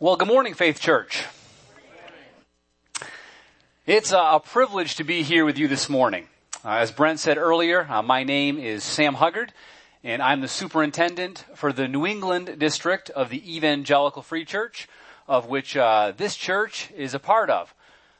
Well, good morning, Faith Church. It's a privilege to be here with you this morning. Uh, as Brent said earlier, uh, my name is Sam Huggard, and I'm the superintendent for the New England district of the Evangelical Free Church, of which uh, this church is a part of.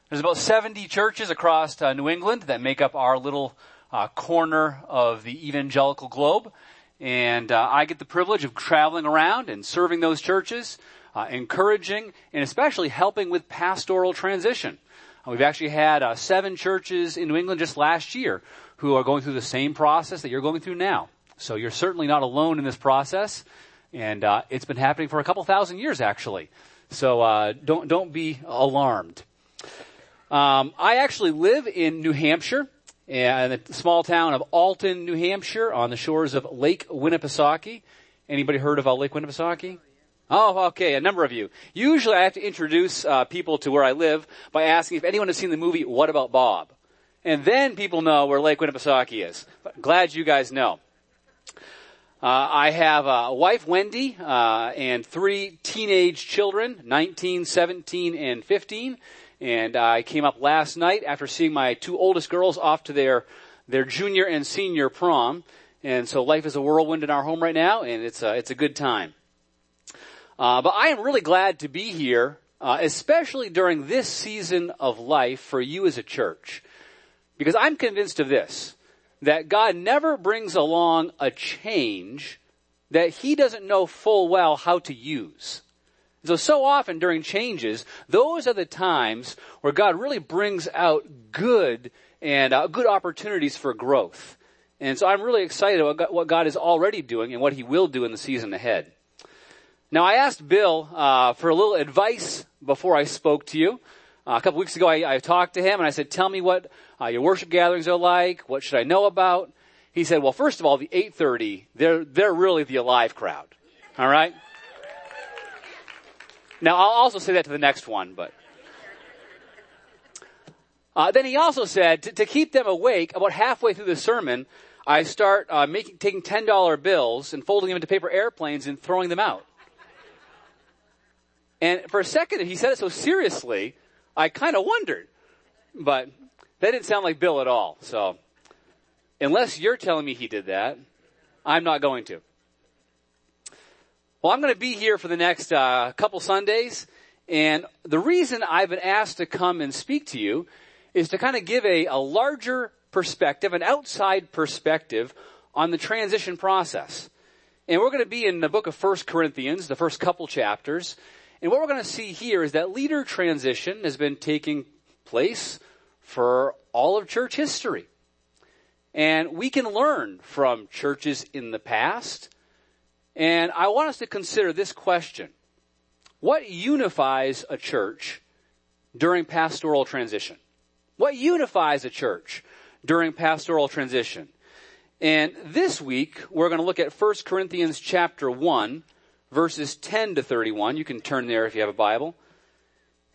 There's about 70 churches across uh, New England that make up our little uh, corner of the evangelical globe, and uh, I get the privilege of traveling around and serving those churches uh, encouraging, and especially helping with pastoral transition. Uh, we've actually had uh, seven churches in New England just last year who are going through the same process that you're going through now. So you're certainly not alone in this process, and uh, it's been happening for a couple thousand years actually. So uh, don't don't be alarmed. Um, I actually live in New Hampshire, in the small town of Alton, New Hampshire, on the shores of Lake Winnipesaukee. Anybody heard of uh, Lake Winnipesaukee? Oh, okay, a number of you. Usually I have to introduce uh, people to where I live by asking if anyone has seen the movie What About Bob? And then people know where Lake Winnipesaukee is. But glad you guys know. Uh, I have a wife, Wendy, uh, and three teenage children, 19, 17, and 15. And I came up last night after seeing my two oldest girls off to their, their junior and senior prom. And so life is a whirlwind in our home right now, and it's a, it's a good time. Uh, but I am really glad to be here, uh, especially during this season of life for you as a church. Because I'm convinced of this, that God never brings along a change that he doesn't know full well how to use. So, so often during changes, those are the times where God really brings out good and uh, good opportunities for growth. And so I'm really excited about what God is already doing and what he will do in the season ahead. Now, I asked Bill uh, for a little advice before I spoke to you. Uh, a couple weeks ago, I, I, talked to him and I said, "Tell me what uh, your worship gatherings are like. What should I know about?" He said, "Well, first of all, the 8:30, they're they're really the alive crowd. All right." Now, I'll also say that to the next one, but. Uh, then he also said to, to, keep them awake. About halfway through the sermon, I start uh, making taking ten dollar bills and folding them into paper airplanes and throwing them out. And for a second, he said it so seriously, I kind of wondered. But that didn't sound like Bill at all. So, unless you're telling me he did that, I'm not going to. Well, I'm going to be here for the next uh, couple Sundays. And the reason I've been asked to come and speak to you is to kind of give a, a larger perspective, an outside perspective on the transition process. And we're going to be in the book of First Corinthians, the first couple chapters. And what we're going to see here is that leader transition has been taking place for all of church history. And we can learn from churches in the past. And I want us to consider this question. What unifies a church during pastoral transition? What unifies a church during pastoral transition? And this week, we're going to look at 1 Corinthians chapter 1, verses 10 to 31. You can turn there if you have a Bible.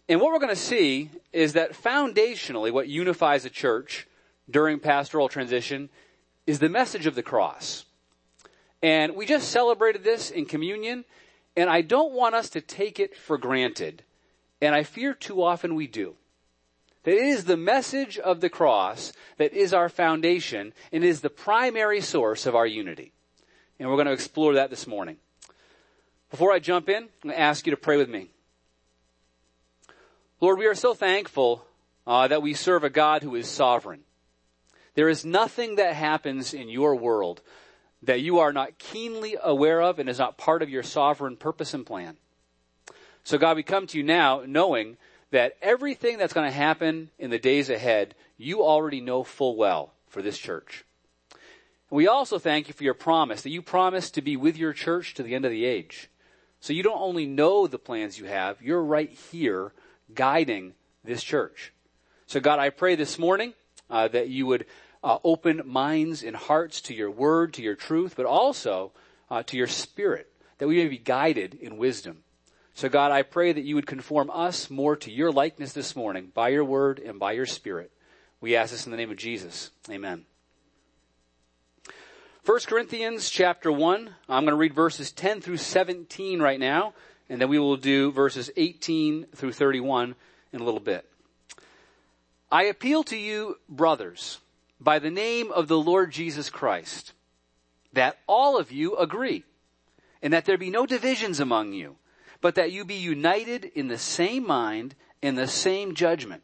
And what we're going to see is that foundationally, what unifies a church during pastoral transition is the message of the cross. And we just celebrated this in communion, and I don't want us to take it for granted. And I fear too often we do. That it is the message of the cross that is our foundation and is the primary source of our unity. And we're going to explore that this morning. Before I jump in, I'm going to ask you to pray with me. Lord, we are so thankful uh, that we serve a God who is sovereign. There is nothing that happens in your world that you are not keenly aware of and is not part of your sovereign purpose and plan. So God, we come to you now knowing that everything that's going to happen in the days ahead, you already know full well for this church. We also thank you for your promise that you promise to be with your church to the end of the age. So you don't only know the plans you have, you're right here guiding this church. So God, I pray this morning uh, that you would uh, open minds and hearts to your word, to your truth, but also uh, to your spirit, that we may be guided in wisdom. So God, I pray that you would conform us more to your likeness this morning by your word and by your spirit. We ask this in the name of Jesus. Amen. 1 Corinthians chapter 1. I'm going to read verses 10 through 17 right now. and then we will do verses 18 through 31 in a little bit. I appeal to you, brothers, by the name of the Lord Jesus Christ, that all of you agree, and that there be no divisions among you, but that you be united in the same mind and the same judgment.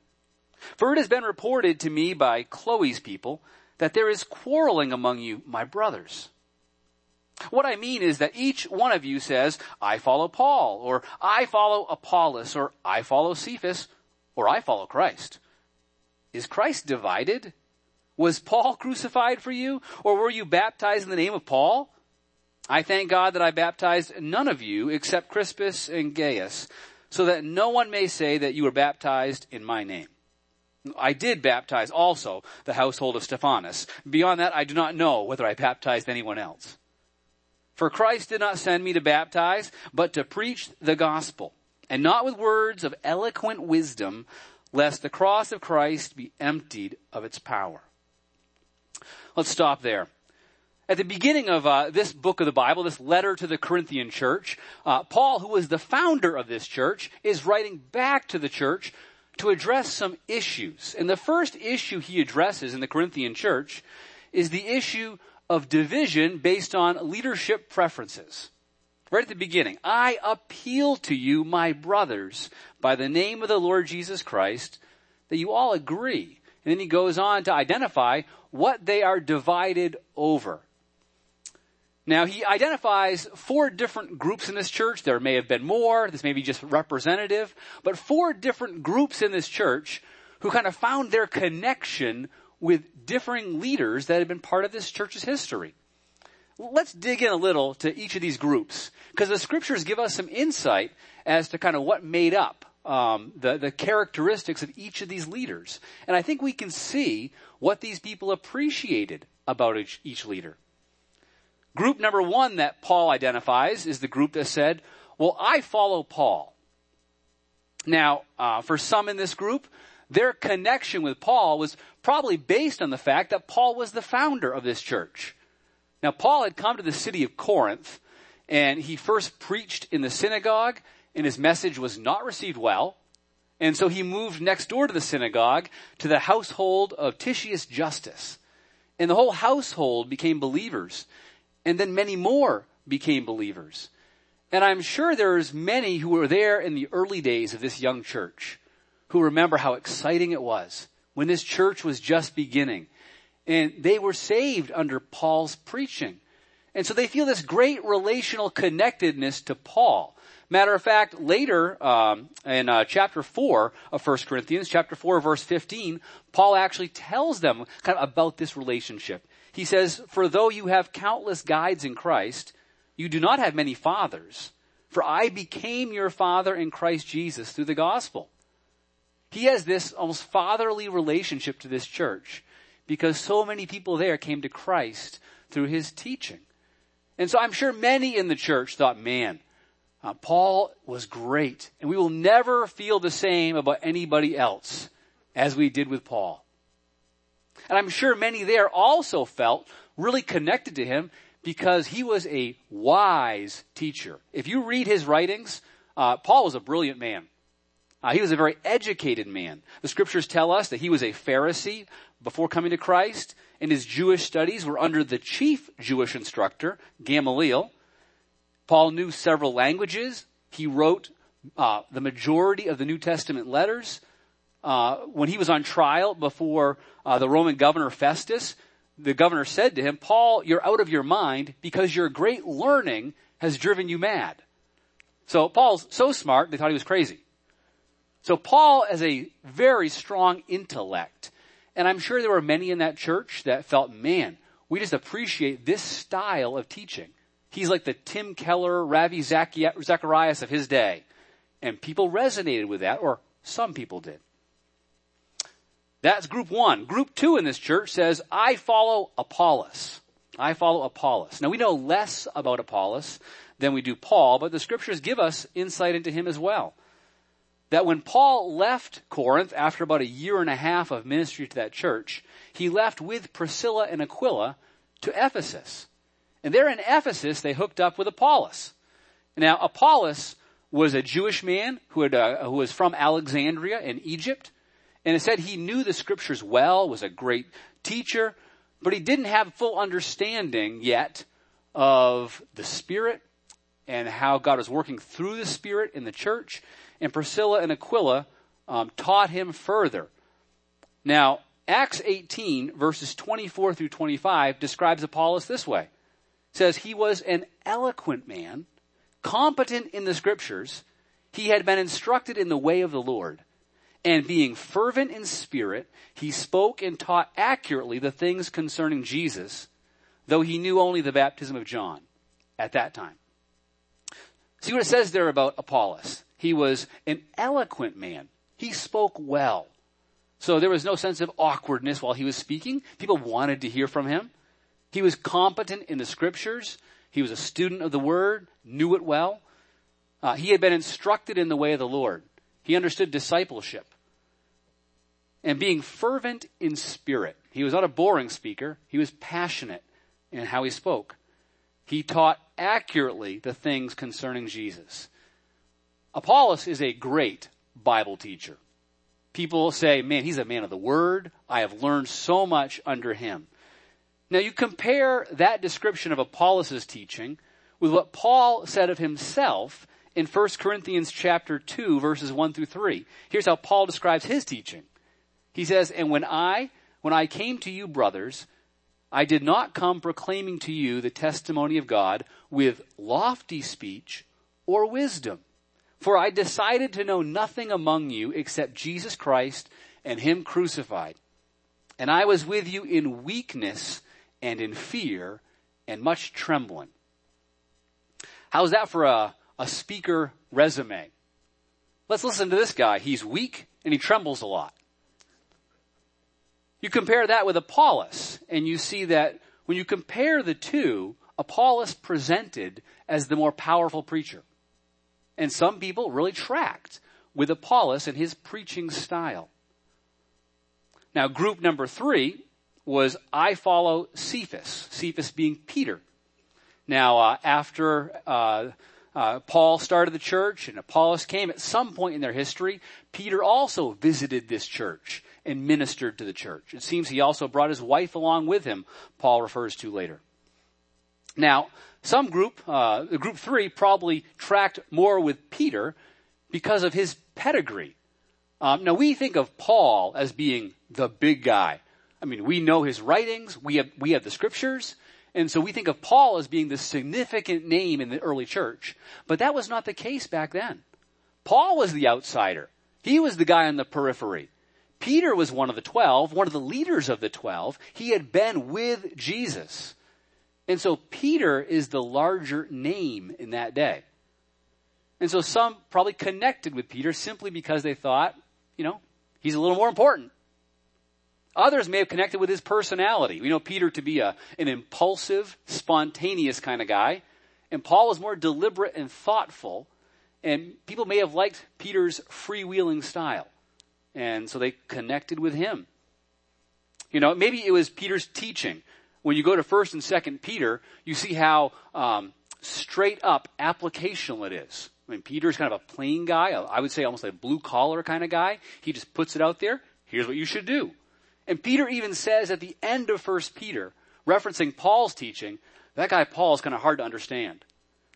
For it has been reported to me by Chloe's people that there is quarreling among you, my brothers. What I mean is that each one of you says, I follow Paul, or I follow Apollos, or I follow Cephas, or I follow Christ. Is Christ divided? Was Paul crucified for you? Or were you baptized in the name of Paul? I thank God that I baptized none of you except Crispus and Gaius, so that no one may say that you were baptized in my name. I did baptize also the household of Stephanas. Beyond that, I do not know whether I baptized anyone else. For Christ did not send me to baptize, but to preach the gospel, and not with words of eloquent wisdom, lest the cross of Christ be emptied of its power. Let's stop there. At the beginning of uh, this book of the Bible, this letter to the Corinthian church, uh, Paul, who was the founder of this church, is writing back to the church to address some issues. And the first issue he addresses in the Corinthian church is the issue of division based on leadership preferences. Right at the beginning, I appeal to you, my brothers, by the name of the Lord Jesus Christ, that you all agree. And then he goes on to identify what they are divided over. Now he identifies four different groups in this church. There may have been more. This may be just representative, but four different groups in this church who kind of found their connection with differing leaders that had been part of this church's history. Let's dig in a little to each of these groups because the scriptures give us some insight as to kind of what made up um, the, the characteristics of each of these leaders. And I think we can see what these people appreciated about each, each leader. Group number one that Paul identifies is the group that said, well, I follow Paul. Now, uh, for some in this group, their connection with Paul was probably based on the fact that Paul was the founder of this church. Now, Paul had come to the city of Corinth, and he first preached in the synagogue, and his message was not received well. And so he moved next door to the synagogue to the household of Titius Justus. And the whole household became believers and then many more became believers. And I'm sure there's many who were there in the early days of this young church who remember how exciting it was when this church was just beginning. And they were saved under Paul's preaching. And so they feel this great relational connectedness to Paul. Matter of fact, later um, in uh, chapter four of 1 Corinthians, chapter four, verse fifteen, Paul actually tells them kind of about this relationship. He says, For though you have countless guides in Christ, you do not have many fathers. For I became your father in Christ Jesus through the gospel. He has this almost fatherly relationship to this church because so many people there came to Christ through his teaching. And so I'm sure many in the church thought, man, uh, Paul was great and we will never feel the same about anybody else as we did with Paul. And I'm sure many there also felt really connected to him because he was a wise teacher. If you read his writings, uh, Paul was a brilliant man. Uh, he was a very educated man. The scriptures tell us that he was a Pharisee before coming to Christ, and his Jewish studies were under the chief Jewish instructor, Gamaliel. Paul knew several languages. He wrote uh, the majority of the New Testament letters. Uh, when he was on trial before uh, the Roman governor Festus, the governor said to him, Paul, you're out of your mind because your great learning has driven you mad. So Paul's so smart, they thought he was crazy. So Paul has a very strong intellect. And I'm sure there were many in that church that felt, man, we just appreciate this style of teaching. He's like the Tim Keller, Ravi Zacharias of his day. And people resonated with that, or some people did. That's group one. Group two in this church says, I follow Apollos. I follow Apollos. Now we know less about Apollos than we do Paul, but the scriptures give us insight into him as well. That when Paul left Corinth after about a year and a half of ministry to that church, he left with Priscilla and Aquila to Ephesus. And there in Ephesus, they hooked up with Apollos. Now, Apollos was a Jewish man who, had, uh, who was from Alexandria in Egypt. And it said he knew the scriptures well, was a great teacher, but he didn't have full understanding yet of the Spirit and how God was working through the Spirit in the church. And Priscilla and Aquila um, taught him further. Now, Acts 18 verses 24 through 25 describes Apollos this way. It says he was an eloquent man, competent in the scriptures. He had been instructed in the way of the Lord. And being fervent in spirit, he spoke and taught accurately the things concerning Jesus, though he knew only the baptism of John at that time. See what it says there about Apollos. He was an eloquent man. He spoke well. So there was no sense of awkwardness while he was speaking. People wanted to hear from him. He was competent in the scriptures. He was a student of the word, knew it well. Uh, he had been instructed in the way of the Lord. He understood discipleship. And being fervent in spirit. He was not a boring speaker. He was passionate in how he spoke. He taught accurately the things concerning Jesus. Apollos is a great Bible teacher. People say, man, he's a man of the word. I have learned so much under him. Now you compare that description of Apollos' teaching with what Paul said of himself in 1 Corinthians chapter 2 verses 1 through 3. Here's how Paul describes his teaching. He says, and when I, when I came to you brothers, I did not come proclaiming to you the testimony of God with lofty speech or wisdom for I decided to know nothing among you except Jesus Christ and Him crucified. And I was with you in weakness and in fear and much trembling. How's that for a, a speaker resume? Let's listen to this guy. He's weak and he trembles a lot. You compare that with Apollos and you see that when you compare the two, Apollos presented as the more powerful preacher. And some people really tracked with Apollos and his preaching style. Now, group number three was I follow Cephas, Cephas being Peter. Now, uh, after uh, uh, Paul started the church and Apollos came, at some point in their history, Peter also visited this church and ministered to the church. It seems he also brought his wife along with him, Paul refers to later. Now, some group, uh, group three probably tracked more with Peter because of his pedigree. Um, now we think of Paul as being the big guy. I mean, we know his writings, we have, we have the scriptures, and so we think of Paul as being the significant name in the early church. But that was not the case back then. Paul was the outsider. He was the guy on the periphery. Peter was one of the twelve, one of the leaders of the twelve. He had been with Jesus. And so Peter is the larger name in that day. And so some probably connected with Peter simply because they thought, you know, he's a little more important. Others may have connected with his personality. We know Peter to be a, an impulsive, spontaneous kind of guy. And Paul was more deliberate and thoughtful. And people may have liked Peter's freewheeling style. And so they connected with him. You know, maybe it was Peter's teaching when you go to First and Second Peter, you see how um, straight up applicational it is. I mean, Peter's kind of a plain guy. I would say almost a blue collar kind of guy. He just puts it out there. Here's what you should do. And Peter even says at the end of First Peter, referencing Paul's teaching, that guy Paul is kind of hard to understand.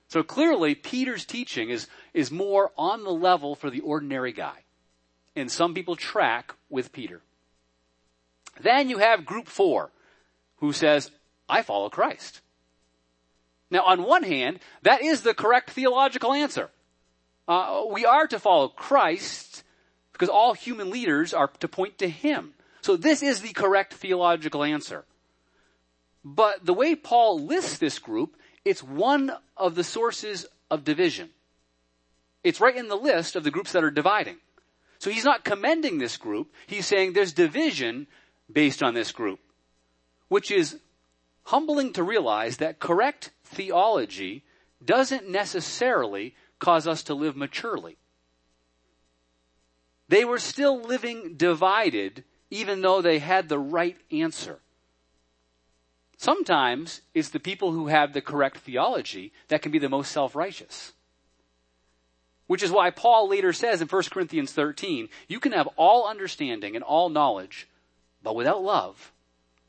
So clearly, Peter's teaching is, is more on the level for the ordinary guy. And some people track with Peter. Then you have group four who says, I follow Christ. Now, on one hand, that is the correct theological answer. Uh, we are to follow Christ because all human leaders are to point to Him. So this is the correct theological answer. But the way Paul lists this group, it's one of the sources of division. It's right in the list of the groups that are dividing. So he's not commending this group. He's saying there's division based on this group which is humbling to realize that correct theology doesn't necessarily cause us to live maturely. They were still living divided even though they had the right answer. Sometimes it's the people who have the correct theology that can be the most self-righteous. Which is why Paul later says in 1 Corinthians 13, you can have all understanding and all knowledge, but without love,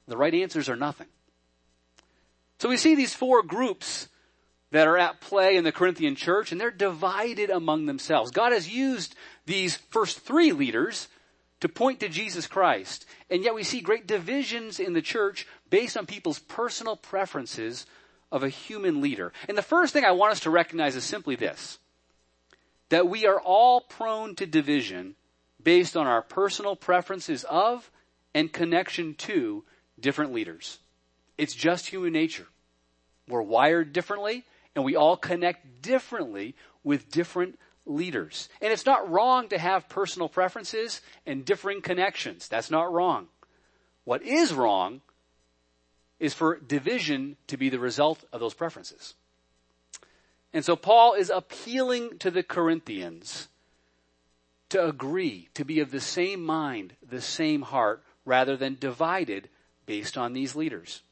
the right answers are nothing. So we see these four groups that are at play in the Corinthian church and they're divided among themselves. God has used these first three leaders to point to Jesus Christ. And yet we see great divisions in the church based on people's personal preferences of a human leader. And the first thing I want us to recognize is simply this. That we are all prone to division based on our personal preferences of and connection to different leaders. It's just human nature. We're wired differently and we all connect differently with different leaders. And it's not wrong to have personal preferences and differing connections. That's not wrong. What is wrong is for division to be the result of those preferences. And so Paul is appealing to the Corinthians to agree, to be of the same mind, the same heart, rather than divided based on these leaders.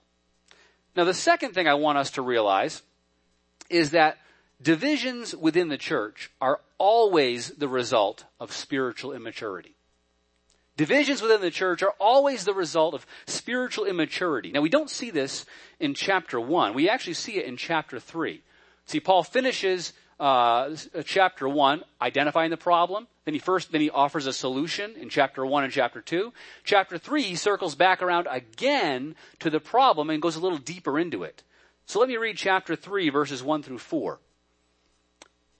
Now the second thing I want us to realize is that divisions within the church are always the result of spiritual immaturity. Divisions within the church are always the result of spiritual immaturity. Now we don't see this in chapter 1. We actually see it in chapter 3. See, Paul finishes uh, chapter 1 identifying the problem. Then he first, then he offers a solution in chapter 1 and chapter 2. Chapter 3, he circles back around again to the problem and goes a little deeper into it. So let me read chapter 3 verses 1 through 4.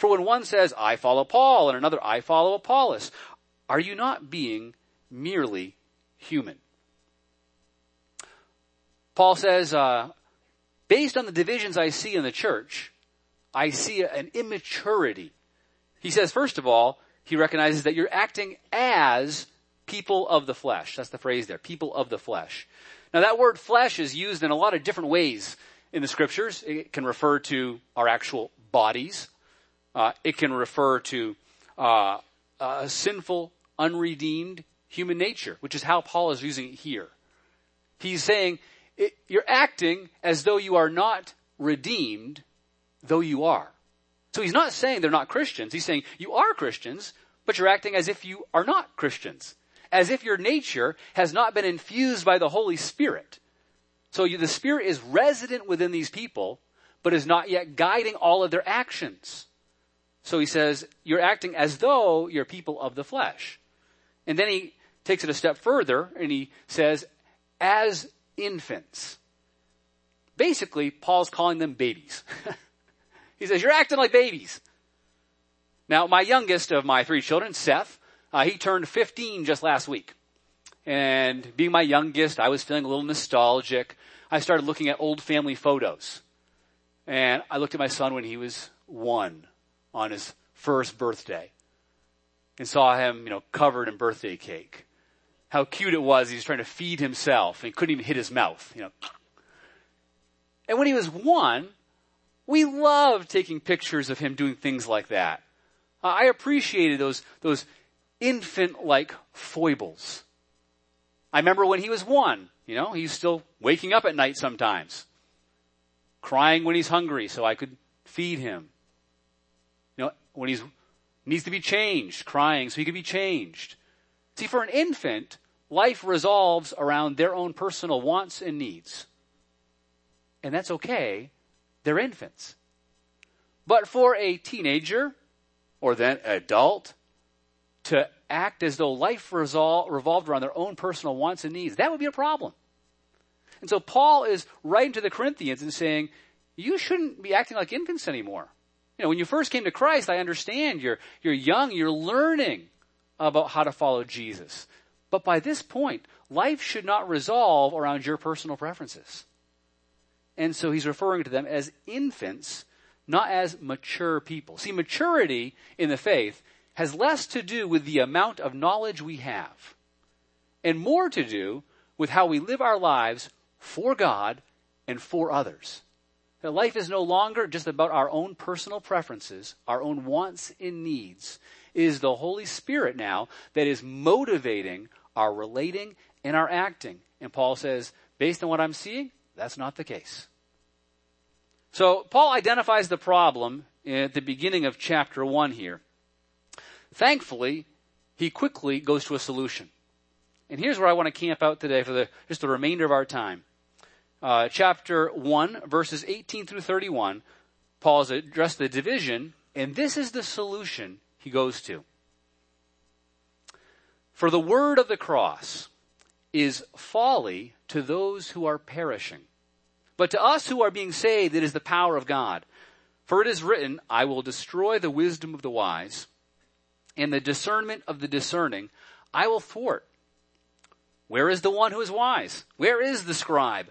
For when one says, I follow Paul, and another, I follow Apollos, are you not being merely human? Paul says, uh, based on the divisions I see in the church, I see an immaturity. He says, first of all, he recognizes that you're acting as people of the flesh. That's the phrase there, people of the flesh. Now that word flesh is used in a lot of different ways in the scriptures. It can refer to our actual bodies, uh, it can refer to uh, a sinful, unredeemed human nature, which is how Paul is using it here. He's saying it, you're acting as though you are not redeemed, though you are. So he's not saying they're not Christians. He's saying you are Christians, but you're acting as if you are not Christians. As if your nature has not been infused by the Holy Spirit. So you, the Spirit is resident within these people, but is not yet guiding all of their actions. So he says, you're acting as though you're people of the flesh. And then he takes it a step further and he says, as infants. Basically, Paul's calling them babies. he says, you're acting like babies. Now, my youngest of my three children, Seth, uh, he turned 15 just last week. And being my youngest, I was feeling a little nostalgic. I started looking at old family photos. And I looked at my son when he was one on his first birthday and saw him, you know, covered in birthday cake. How cute it was. He was trying to feed himself and couldn't even hit his mouth, you know. And when he was one, we loved taking pictures of him doing things like that. I appreciated those, those infant-like foibles. I remember when he was one, you know, he's still waking up at night sometimes. Crying when he's hungry so I could feed him when he needs to be changed, crying so he can be changed. See, for an infant, life resolves around their own personal wants and needs. And that's okay. They're infants. But for a teenager or then adult to act as though life resol- revolved around their own personal wants and needs, that would be a problem. And so Paul is writing to the Corinthians and saying, you shouldn't be acting like infants anymore. You know, when you first came to Christ, I understand you're, you're young, you're learning about how to follow Jesus. But by this point, life should not resolve around your personal preferences. And so he's referring to them as infants, not as mature people. See, maturity in the faith has less to do with the amount of knowledge we have and more to do with how we live our lives for God and for others. That life is no longer just about our own personal preferences, our own wants and needs. It is the Holy Spirit now that is motivating our relating and our acting. And Paul says, based on what I'm seeing, that's not the case. So Paul identifies the problem at the beginning of chapter one here. Thankfully, he quickly goes to a solution. And here's where I want to camp out today for the, just the remainder of our time. Uh, chapter 1, verses 18 through 31, Paul has addressed the division, and this is the solution he goes to. For the word of the cross is folly to those who are perishing. But to us who are being saved, it is the power of God. For it is written, I will destroy the wisdom of the wise, and the discernment of the discerning I will thwart. Where is the one who is wise? Where is the scribe?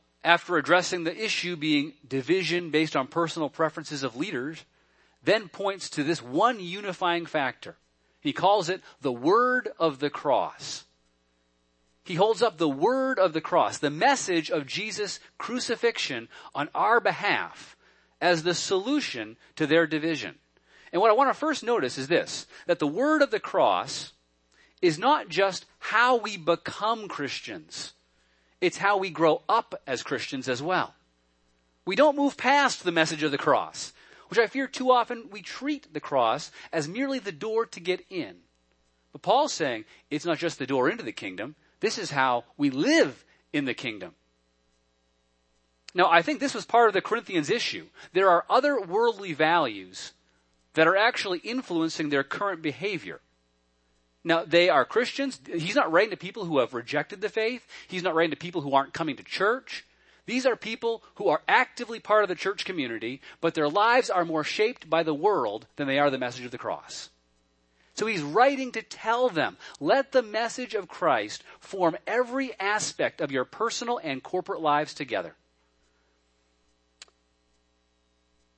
after addressing the issue being division based on personal preferences of leaders, then points to this one unifying factor. He calls it the word of the cross. He holds up the word of the cross, the message of Jesus' crucifixion on our behalf as the solution to their division. And what I want to first notice is this, that the word of the cross is not just how we become Christians. It's how we grow up as Christians as well. We don't move past the message of the cross, which I fear too often we treat the cross as merely the door to get in. But Paul's saying it's not just the door into the kingdom. This is how we live in the kingdom. Now, I think this was part of the Corinthians issue. There are other worldly values that are actually influencing their current behavior. Now, they are Christians. He's not writing to people who have rejected the faith. He's not writing to people who aren't coming to church. These are people who are actively part of the church community, but their lives are more shaped by the world than they are the message of the cross. So he's writing to tell them, let the message of Christ form every aspect of your personal and corporate lives together.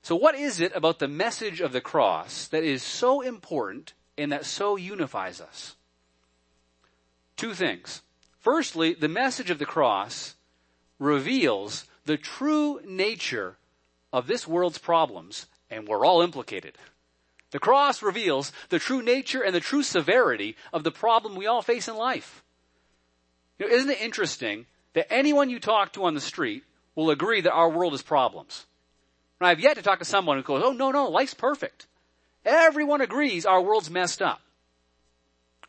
So what is it about the message of the cross that is so important and that so unifies us? Two things. Firstly, the message of the cross reveals the true nature of this world's problems, and we're all implicated. The cross reveals the true nature and the true severity of the problem we all face in life. You know, isn't it interesting that anyone you talk to on the street will agree that our world is problems? And I've yet to talk to someone who goes, oh no, no, life's perfect. Everyone agrees our world's messed up.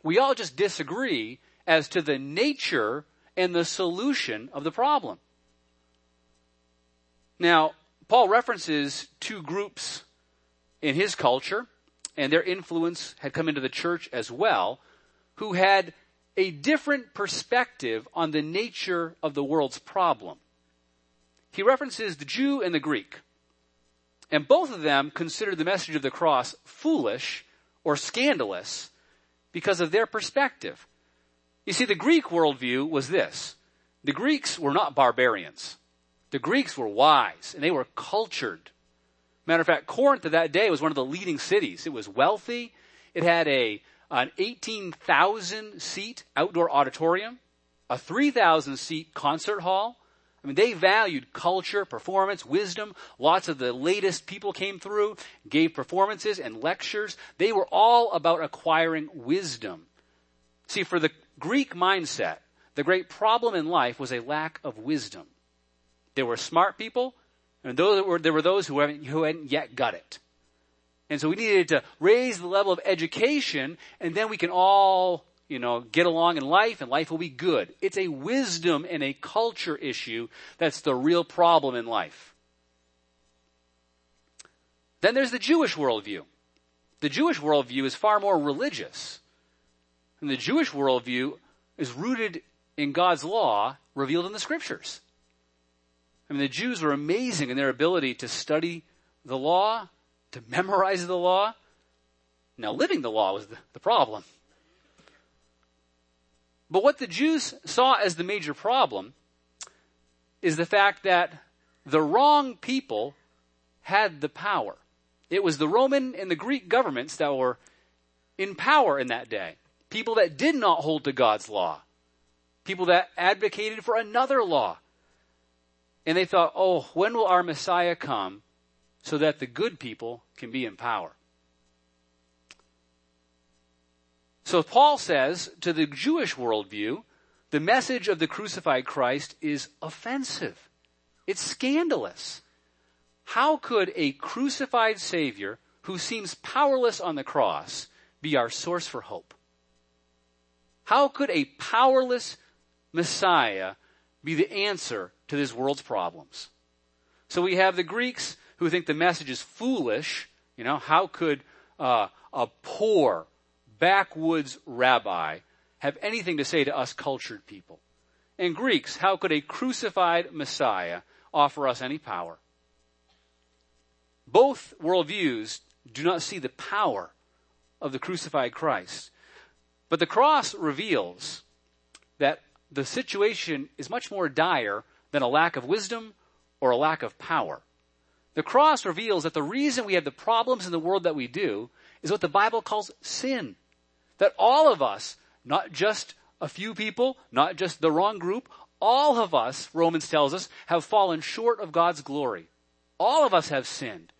We all just disagree as to the nature and the solution of the problem. Now, Paul references two groups in his culture, and their influence had come into the church as well, who had a different perspective on the nature of the world's problem. He references the Jew and the Greek. And both of them considered the message of the cross foolish or scandalous because of their perspective. You see, the Greek worldview was this. The Greeks were not barbarians. The Greeks were wise and they were cultured. Matter of fact, Corinth at that day was one of the leading cities. It was wealthy. It had a, an 18,000 seat outdoor auditorium, a 3,000 seat concert hall. I mean, they valued culture, performance, wisdom. Lots of the latest people came through, gave performances and lectures. They were all about acquiring wisdom. See, for the Greek mindset, the great problem in life was a lack of wisdom. There were smart people, and were, there were those who hadn't, who hadn't yet got it. And so we needed to raise the level of education, and then we can all, you know, get along in life, and life will be good. It's a wisdom and a culture issue that's the real problem in life. Then there's the Jewish worldview. The Jewish worldview is far more religious. And the Jewish worldview is rooted in God's law revealed in the scriptures. I mean, the Jews were amazing in their ability to study the law, to memorize the law. Now, living the law was the, the problem. But what the Jews saw as the major problem is the fact that the wrong people had the power. It was the Roman and the Greek governments that were in power in that day. People that did not hold to God's law. People that advocated for another law. And they thought, oh, when will our Messiah come so that the good people can be in power? So Paul says to the Jewish worldview, the message of the crucified Christ is offensive. It's scandalous. How could a crucified Savior who seems powerless on the cross be our source for hope? How could a powerless Messiah be the answer to this world's problems. So we have the Greeks who think the message is foolish. You know, how could uh, a poor, backwoods rabbi have anything to say to us cultured people? And Greeks, how could a crucified Messiah offer us any power? Both worldviews do not see the power of the crucified Christ. But the cross reveals that the situation is much more dire than a lack of wisdom or a lack of power. The cross reveals that the reason we have the problems in the world that we do is what the Bible calls sin. That all of us, not just a few people, not just the wrong group, all of us, Romans tells us, have fallen short of God's glory. All of us have sinned.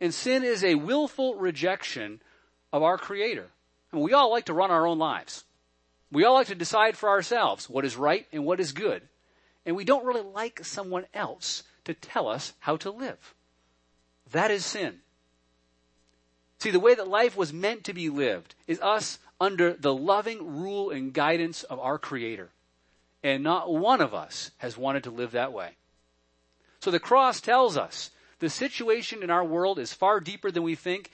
And sin is a willful rejection of our Creator. And we all like to run our own lives. We all like to decide for ourselves what is right and what is good and we don't really like someone else to tell us how to live. That is sin. See, the way that life was meant to be lived is us under the loving rule and guidance of our Creator. And not one of us has wanted to live that way. So the cross tells us the situation in our world is far deeper than we think,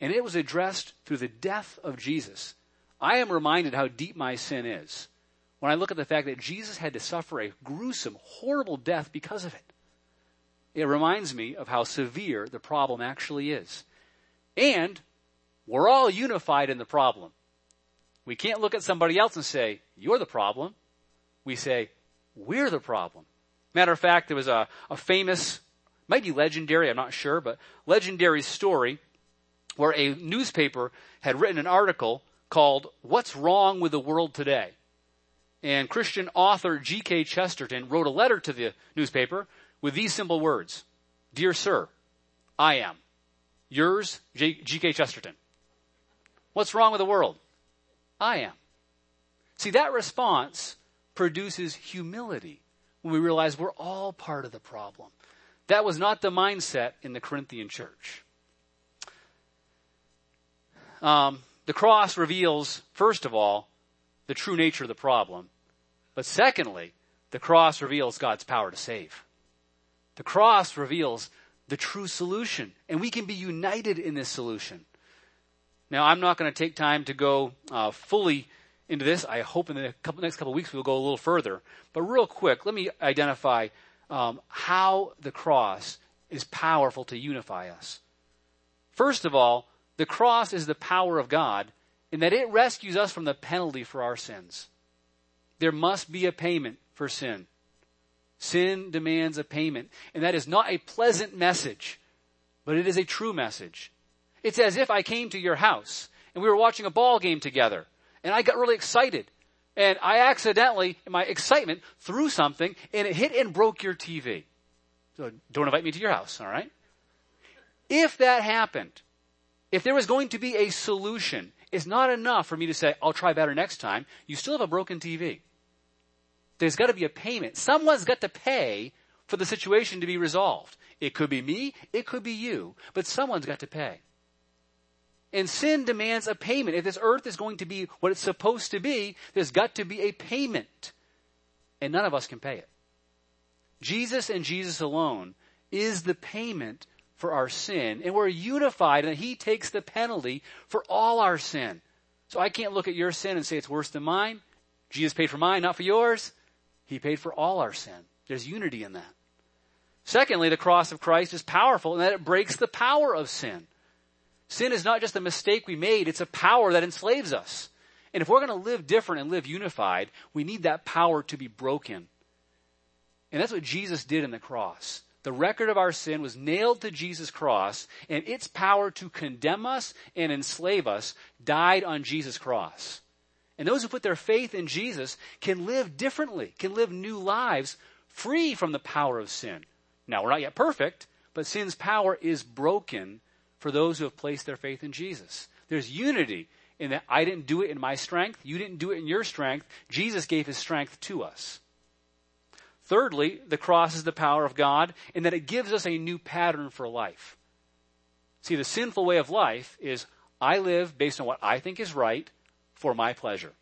and it was addressed through the death of Jesus. I am reminded how deep my sin is when I look at the fact that Jesus had to suffer a gruesome, horrible death because of it. It reminds me of how severe the problem actually is. And we're all unified in the problem. We can't look at somebody else and say, you're the problem. We say, we're the problem. Matter of fact, there was a, a famous, might be legendary, I'm not sure, but legendary story where a newspaper had written an article called What's Wrong with the World Today? And Christian author G.K. Chesterton wrote a letter to the newspaper with these simple words Dear Sir, I am. Yours, G.K. Chesterton. What's wrong with the world? I am. See, that response produces humility when we realize we're all part of the problem. That was not the mindset in the Corinthian church. Um, the cross reveals, first of all, the true nature of the problem. But secondly, the cross reveals God's power to save. The cross reveals the true solution, and we can be united in this solution. Now, I'm not going to take time to go uh, fully into this. I hope in the couple, next couple of weeks we'll go a little further. But real quick, let me identify um, how the cross is powerful to unify us. First of all, the cross is the power of God in that it rescues us from the penalty for our sins. There must be a payment for sin. Sin demands a payment. And that is not a pleasant message, but it is a true message. It's as if I came to your house and we were watching a ball game together and I got really excited and I accidentally, in my excitement, threw something and it hit and broke your TV. So don't invite me to your house, alright? If that happened, if there was going to be a solution, it's not enough for me to say, I'll try better next time. You still have a broken TV. There's got to be a payment. Someone's got to pay for the situation to be resolved. It could be me, it could be you, but someone's got to pay. And sin demands a payment. If this earth is going to be what it's supposed to be, there's got to be a payment. And none of us can pay it. Jesus and Jesus alone is the payment for our sin, and we're unified, and He takes the penalty for all our sin. So I can't look at your sin and say it's worse than mine. Jesus paid for mine, not for yours. He paid for all our sin. There's unity in that. Secondly, the cross of Christ is powerful in that it breaks the power of sin. Sin is not just a mistake we made, it's a power that enslaves us. And if we're going to live different and live unified, we need that power to be broken. And that's what Jesus did in the cross. The record of our sin was nailed to Jesus' cross, and its power to condemn us and enslave us died on Jesus' cross. And those who put their faith in Jesus can live differently, can live new lives free from the power of sin. Now, we're not yet perfect, but sin's power is broken for those who have placed their faith in Jesus. There's unity in that I didn't do it in my strength, you didn't do it in your strength. Jesus gave his strength to us. Thirdly, the cross is the power of God in that it gives us a new pattern for life. See, the sinful way of life is I live based on what I think is right for my pleasure.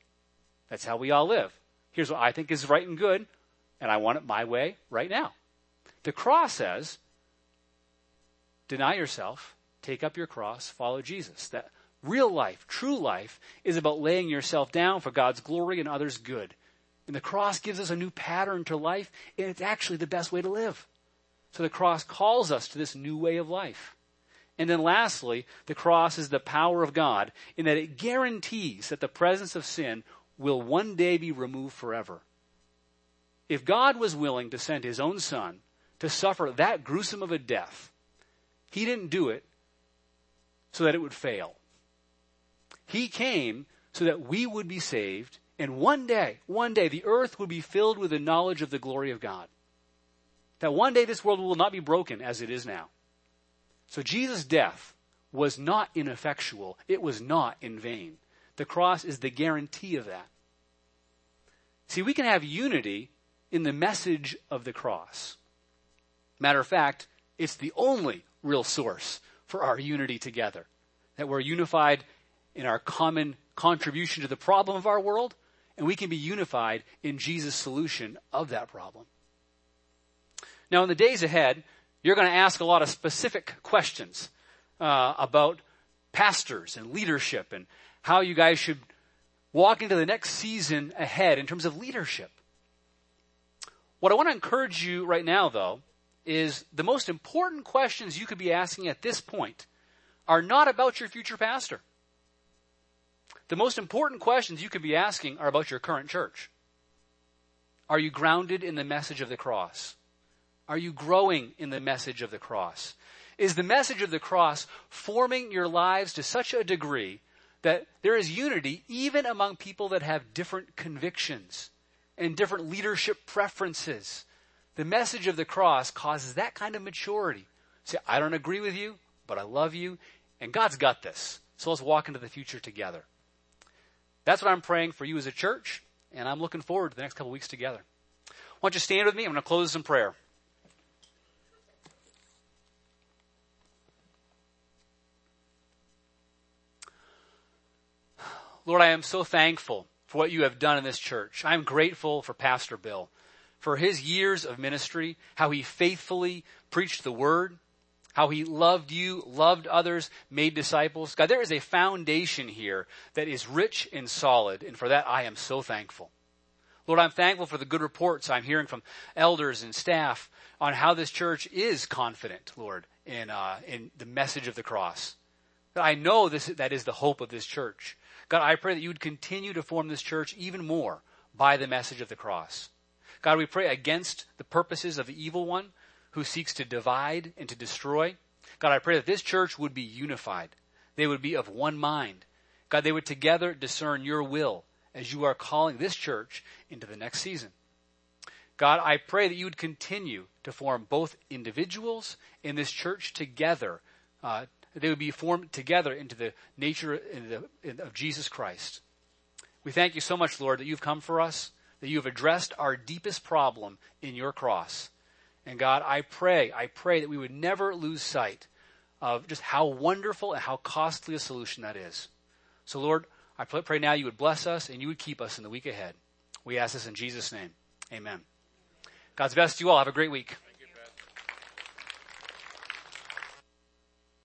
That's how we all live. Here's what I think is right and good, and I want it my way right now. The cross says, deny yourself, take up your cross, follow Jesus. That real life, true life, is about laying yourself down for God's glory and others' good. And the cross gives us a new pattern to life, and it's actually the best way to live. So the cross calls us to this new way of life. And then lastly, the cross is the power of God in that it guarantees that the presence of sin will one day be removed forever. If God was willing to send his own son to suffer that gruesome of a death, he didn't do it so that it would fail. He came so that we would be saved and one day, one day, the earth would be filled with the knowledge of the glory of God. That one day this world will not be broken as it is now. So Jesus' death was not ineffectual. It was not in vain. The cross is the guarantee of that. See, we can have unity in the message of the cross. Matter of fact, it's the only real source for our unity together. That we're unified in our common contribution to the problem of our world and we can be unified in Jesus' solution of that problem. Now, in the days ahead, you're going to ask a lot of specific questions uh, about pastors and leadership and how you guys should walk into the next season ahead in terms of leadership. What I want to encourage you right now, though, is the most important questions you could be asking at this point are not about your future pastor. The most important questions you could be asking are about your current church. Are you grounded in the message of the cross? Are you growing in the message of the cross? Is the message of the cross forming your lives to such a degree that there is unity even among people that have different convictions and different leadership preferences? The message of the cross causes that kind of maturity. Say, I don't agree with you, but I love you, and God's got this. So let's walk into the future together. That's what I'm praying for you as a church, and I'm looking forward to the next couple weeks together. Why don't you stand with me? I'm going to close this in prayer. Lord, I am so thankful for what you have done in this church. I'm grateful for Pastor Bill, for his years of ministry, how he faithfully preached the word, how he loved you, loved others, made disciples. God, there is a foundation here that is rich and solid, and for that I am so thankful. Lord, I'm thankful for the good reports I'm hearing from elders and staff on how this church is confident, Lord, in, uh, in the message of the cross. I know this, that is the hope of this church. God, I pray that you would continue to form this church even more by the message of the cross. God, we pray against the purposes of the evil one who seeks to divide and to destroy. God, I pray that this church would be unified. They would be of one mind. God, they would together discern your will as you are calling this church into the next season. God, I pray that you would continue to form both individuals in this church together. Uh, they would be formed together into the nature of Jesus Christ. We thank you so much, Lord, that you've come for us, that you have addressed our deepest problem in your cross. And God, I pray, I pray that we would never lose sight of just how wonderful and how costly a solution that is. So, Lord, I pray now you would bless us and you would keep us in the week ahead. We ask this in Jesus' name. Amen. God's best to you all. Have a great week.